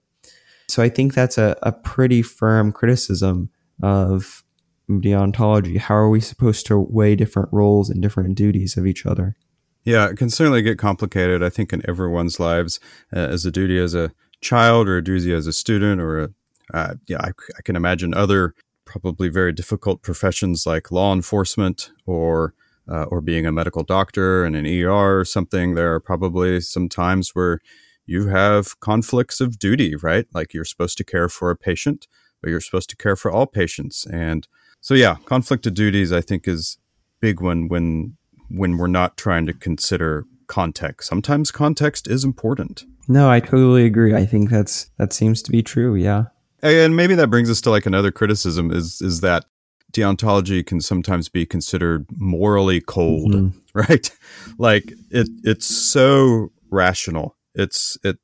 So I think that's a, a pretty firm criticism of deontology? How are we supposed to weigh different roles and different duties of each other? Yeah, it can certainly get complicated. I think in everyone's lives, uh, as a duty as a child or a duty as a student, or a, uh, yeah, I, I, can imagine other probably very difficult professions like law enforcement or uh, or being a medical doctor and an ER or something. There are probably some times where you have conflicts of duty, right? Like you're supposed to care for a patient, but you're supposed to care for all patients, and so yeah, conflict of duties I think is big one when when we're not trying to consider context. Sometimes context is important. No, I totally agree. I think that's that seems to be true, yeah. And maybe that brings us to like another criticism is is that deontology can sometimes be considered morally cold, mm-hmm. right? Like it it's so rational. It's it's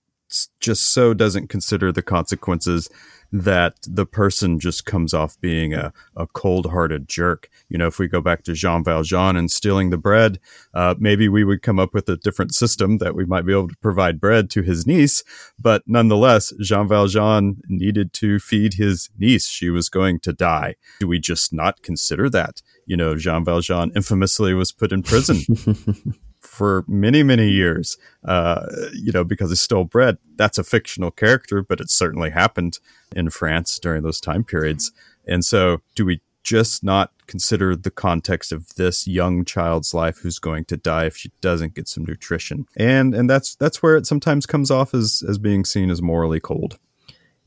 just so doesn't consider the consequences that the person just comes off being a, a cold hearted jerk. You know, if we go back to Jean Valjean and stealing the bread, uh, maybe we would come up with a different system that we might be able to provide bread to his niece. But nonetheless, Jean Valjean needed to feed his niece. She was going to die. Do we just not consider that? You know, Jean Valjean infamously was put in prison for many, many years, uh, you know, because he stole bread. That's a fictional character, but it certainly happened in France during those time periods. And so, do we just not consider the context of this young child's life who's going to die if she doesn't get some nutrition? And and that's that's where it sometimes comes off as as being seen as morally cold.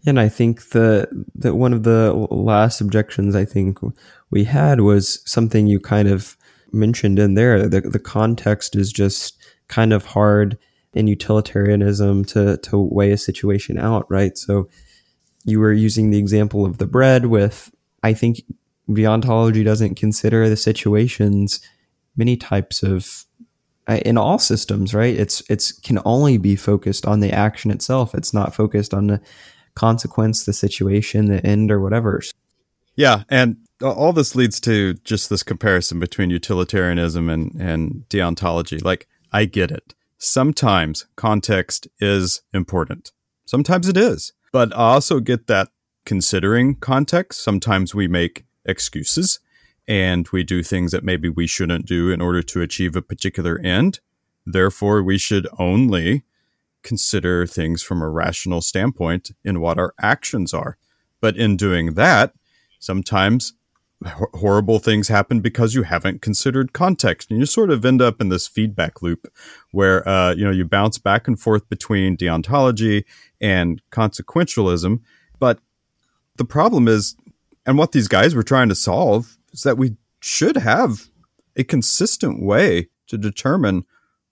And I think the that one of the last objections I think we had was something you kind of mentioned in there. The, the context is just kind of hard in utilitarianism to, to weigh a situation out, right? So you were using the example of the bread with, I think deontology doesn't consider the situations many types of uh, in all systems right it's it's can only be focused on the action itself it's not focused on the consequence the situation the end or whatever yeah and all this leads to just this comparison between utilitarianism and, and deontology. Like, I get it. Sometimes context is important. Sometimes it is. But I also get that considering context, sometimes we make excuses and we do things that maybe we shouldn't do in order to achieve a particular end. Therefore, we should only consider things from a rational standpoint in what our actions are. But in doing that, sometimes horrible things happen because you haven't considered context. And you sort of end up in this feedback loop where uh, you know you bounce back and forth between deontology and consequentialism. But the problem is and what these guys were trying to solve is that we should have a consistent way to determine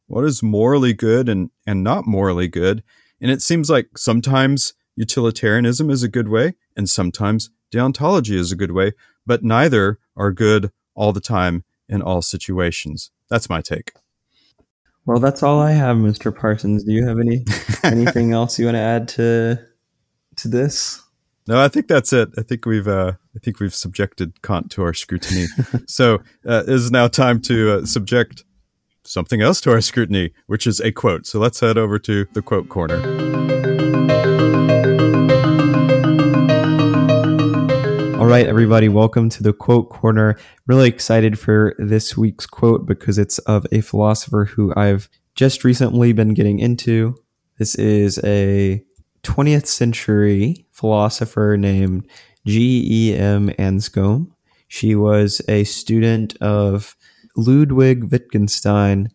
what is morally good and and not morally good. And it seems like sometimes utilitarianism is a good way and sometimes deontology is a good way but neither are good all the time in all situations. That's my take. Well, that's all I have, Mr. Parsons. Do you have any anything else you want to add to to this? No, I think that's it. I think we've uh, I think we've subjected Kant to our scrutiny. so uh, it is now time to uh, subject something else to our scrutiny, which is a quote. So let's head over to the quote corner. All right, everybody, welcome to the quote corner. Really excited for this week's quote because it's of a philosopher who I've just recently been getting into. This is a 20th century philosopher named G.E.M. Anscombe. She was a student of Ludwig Wittgenstein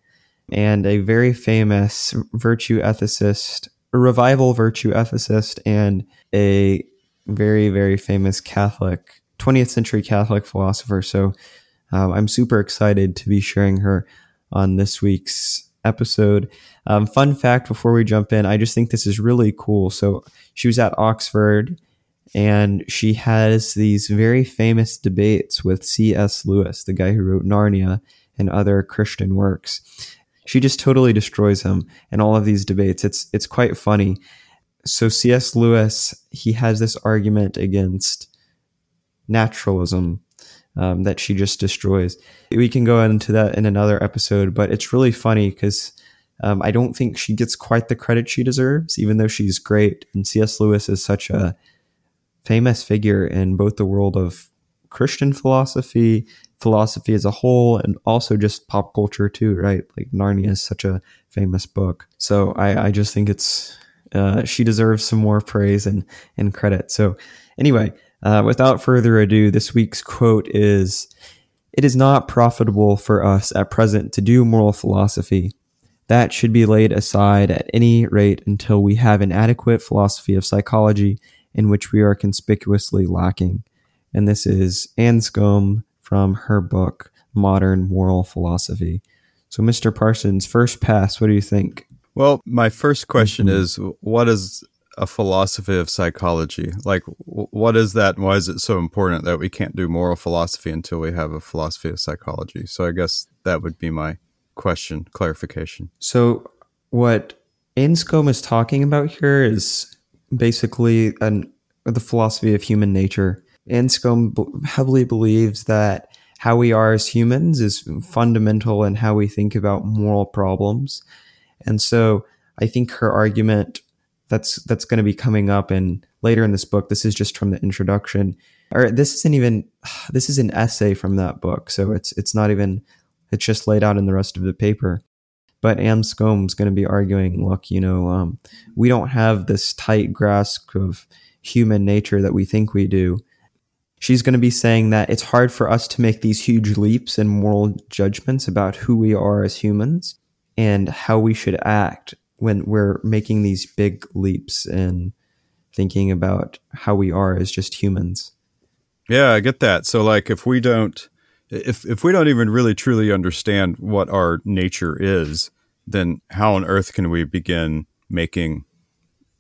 and a very famous virtue ethicist, revival virtue ethicist, and a very, very famous Catholic, 20th century Catholic philosopher. So um, I'm super excited to be sharing her on this week's episode. Um, fun fact before we jump in, I just think this is really cool. So she was at Oxford and she has these very famous debates with C.S. Lewis, the guy who wrote Narnia and other Christian works. She just totally destroys him in all of these debates. It's it's quite funny so C.S. Lewis he has this argument against naturalism um, that she just destroys. We can go into that in another episode, but it's really funny because um, I don't think she gets quite the credit she deserves, even though she's great. And C.S. Lewis is such a famous figure in both the world of Christian philosophy, philosophy as a whole, and also just pop culture too, right? Like Narnia is such a famous book. So I, I just think it's uh, she deserves some more praise and, and credit. So, anyway, uh, without further ado, this week's quote is It is not profitable for us at present to do moral philosophy. That should be laid aside at any rate until we have an adequate philosophy of psychology in which we are conspicuously lacking. And this is Anscombe from her book, Modern Moral Philosophy. So, Mr. Parsons, first pass, what do you think? Well, my first question mm-hmm. is what is a philosophy of psychology? Like, what is that and why is it so important that we can't do moral philosophy until we have a philosophy of psychology? So, I guess that would be my question, clarification. So, what Anscombe is talking about here is basically an, the philosophy of human nature. Anscombe heavily believes that how we are as humans is fundamental in how we think about moral problems. And so I think her argument that's that's going to be coming up in later in this book. This is just from the introduction. Or this isn't even this is an essay from that book. So it's it's not even it's just laid out in the rest of the paper. But Anscombe's going to be arguing, look, you know, um, we don't have this tight grasp of human nature that we think we do. She's going to be saying that it's hard for us to make these huge leaps in moral judgments about who we are as humans and how we should act when we're making these big leaps in thinking about how we are as just humans. Yeah, I get that. So like if we don't if if we don't even really truly understand what our nature is, then how on earth can we begin making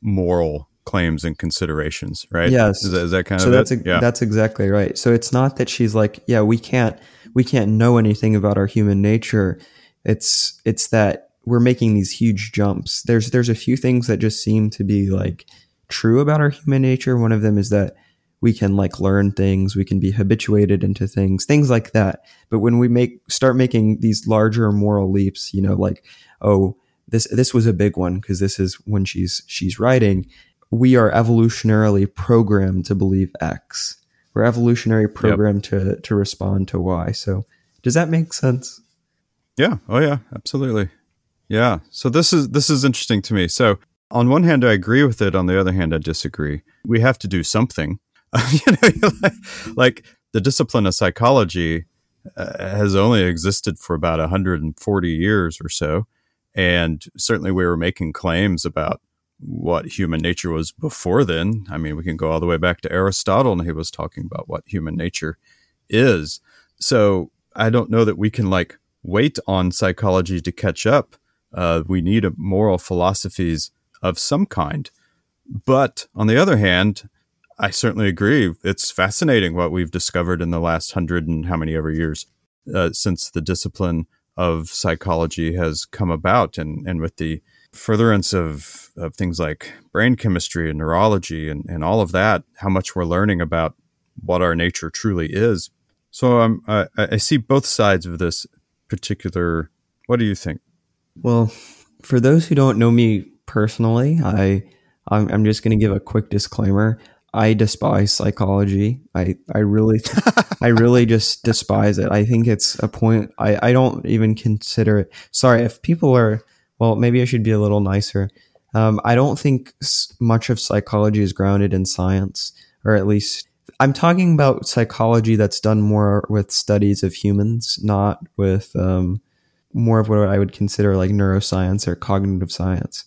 moral claims and considerations, right? Yes. Is that, is that kind so of that's it? A, that's exactly right. So it's not that she's like, yeah, we can't we can't know anything about our human nature. It's it's that we're making these huge jumps. There's there's a few things that just seem to be like true about our human nature. One of them is that we can like learn things, we can be habituated into things, things like that. But when we make start making these larger moral leaps, you know, like oh, this this was a big one because this is when she's she's writing, we are evolutionarily programmed to believe X. We're evolutionary programmed yep. to to respond to Y. So, does that make sense? Yeah. Oh yeah, absolutely. Yeah. So this is this is interesting to me. So on one hand, I agree with it. On the other hand, I disagree. We have to do something. you know, like, like, the discipline of psychology uh, has only existed for about 140 years or so. And certainly we were making claims about what human nature was before then. I mean, we can go all the way back to Aristotle, and he was talking about what human nature is. So I don't know that we can like wait on psychology to catch up. Uh, we need moral philosophies of some kind. But on the other hand, I certainly agree. It's fascinating what we've discovered in the last hundred and how many ever years uh, since the discipline of psychology has come about, and and with the furtherance of, of things like brain chemistry and neurology and, and all of that, how much we're learning about what our nature truly is. So um, I, I see both sides of this particular. What do you think? Well, for those who don't know me personally, I I'm, I'm just going to give a quick disclaimer. I despise psychology. I, I really, I really just despise it. I think it's a point. I, I don't even consider it. Sorry, if people are, well, maybe I should be a little nicer. Um, I don't think much of psychology is grounded in science, or at least I'm talking about psychology that's done more with studies of humans, not with um, more of what I would consider like neuroscience or cognitive science.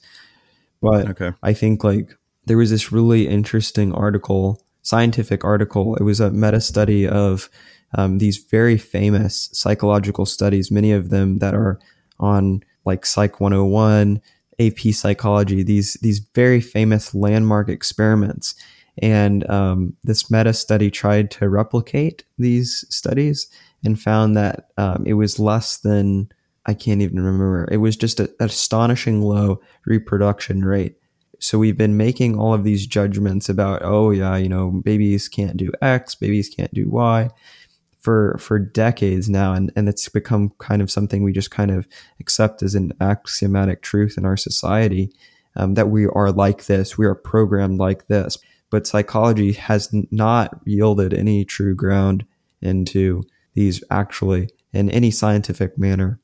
But okay. I think like there was this really interesting article, scientific article. It was a meta study of um, these very famous psychological studies, many of them that are on like Psych 101, AP Psychology, these, these very famous landmark experiments. And um, this meta study tried to replicate these studies and found that um, it was less than, I can't even remember, it was just an astonishing low reproduction rate. So we've been making all of these judgments about, oh yeah, you know, babies can't do X, babies can't do Y for for decades now. And, and it's become kind of something we just kind of accept as an axiomatic truth in our society um, that we are like this we are programmed like this but psychology has not yielded any true ground into these actually in any scientific manner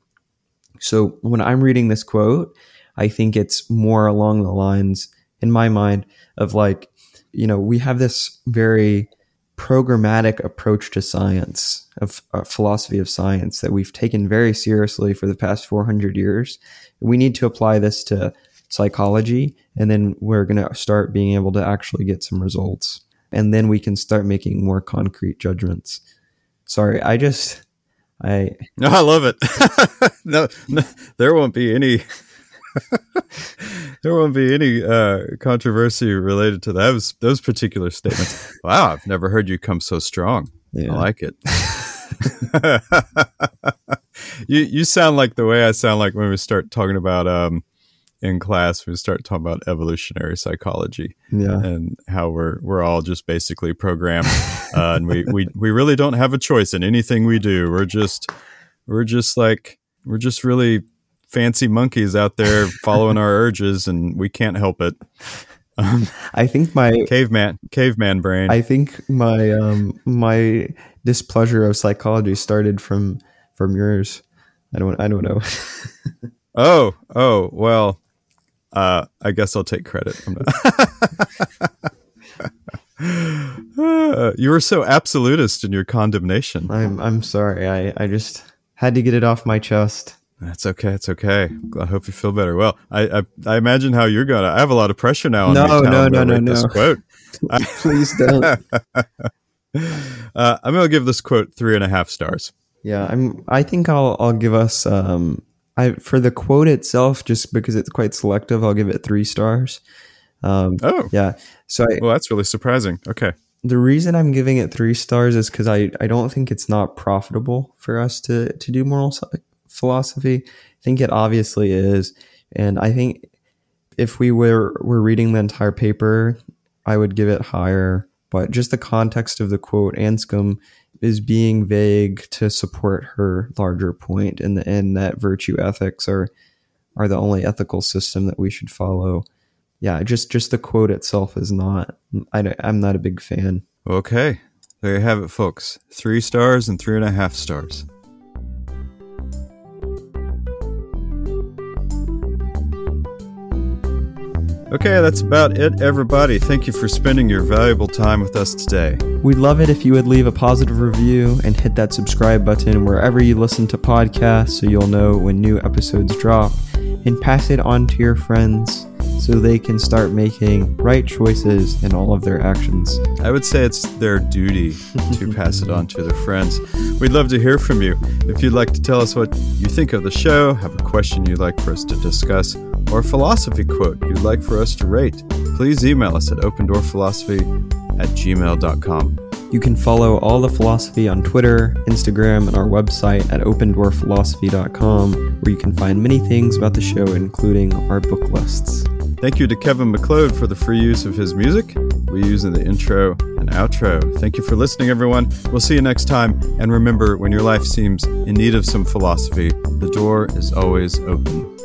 so when i'm reading this quote I think it's more along the lines, in my mind, of like, you know, we have this very programmatic approach to science, of uh, philosophy of science that we've taken very seriously for the past 400 years. We need to apply this to psychology, and then we're going to start being able to actually get some results. And then we can start making more concrete judgments. Sorry, I just, I. No, I love it. no, no, there won't be any there won't be any uh, controversy related to those those particular statements. wow, I've never heard you come so strong. Yeah. I like it. you you sound like the way I sound like when we start talking about um, in class we start talking about evolutionary psychology Yeah. and how we're we're all just basically programmed uh, and we, we we really don't have a choice in anything we do we're just we're just like we're just really fancy monkeys out there following our urges and we can't help it I think my caveman caveman brain I think my um my displeasure of psychology started from from yours. I don't I don't know. oh oh well uh i guess i'll take credit Uh, you were so absolutist in your condemnation I'm I'm sorry. I I just had to get it off my chest. That's okay. It's okay. I hope you feel better. Well, I I, I imagine how you're gonna. I have a lot of pressure now. On No, no, no, no, This no. quote. Please don't. Uh, I'm gonna give this quote three and a half stars. Yeah, I'm. I think I'll I'll give us um. I for the quote itself, just because it's quite selective, I'll give it three stars. Um. Oh, Yeah. So I, well, that's really surprising. Okay. the reason I'm giving it three stars is because I, I don't think it's not profitable for us to, to do moral philosophy. I think it obviously is. And I think if we were, were reading the entire paper, I would give it higher. But just the context of the quote, Anscombe is being vague to support her larger point in the end that virtue ethics are are the only ethical system that we should follow. Yeah, just just the quote itself is not. I, I'm not a big fan. Okay. There you have it, folks. Three stars and three and a half stars. Okay, that's about it, everybody. Thank you for spending your valuable time with us today. We'd love it if you would leave a positive review and hit that subscribe button wherever you listen to podcasts so you'll know when new episodes drop and pass it on to your friends so they can start making right choices in all of their actions. I would say it's their duty to pass it on to their friends. We'd love to hear from you. If you'd like to tell us what you think of the show, have a question you'd like for us to discuss, or a philosophy quote you'd like for us to rate, please email us at opendoorphilosophy at gmail.com. You can follow all the philosophy on Twitter, Instagram, and our website at opendoorphilosophy.com, where you can find many things about the show, including our book lists. Thank you to Kevin MacLeod for the free use of his music we use in the intro and outro. Thank you for listening, everyone. We'll see you next time. And remember, when your life seems in need of some philosophy, the door is always open.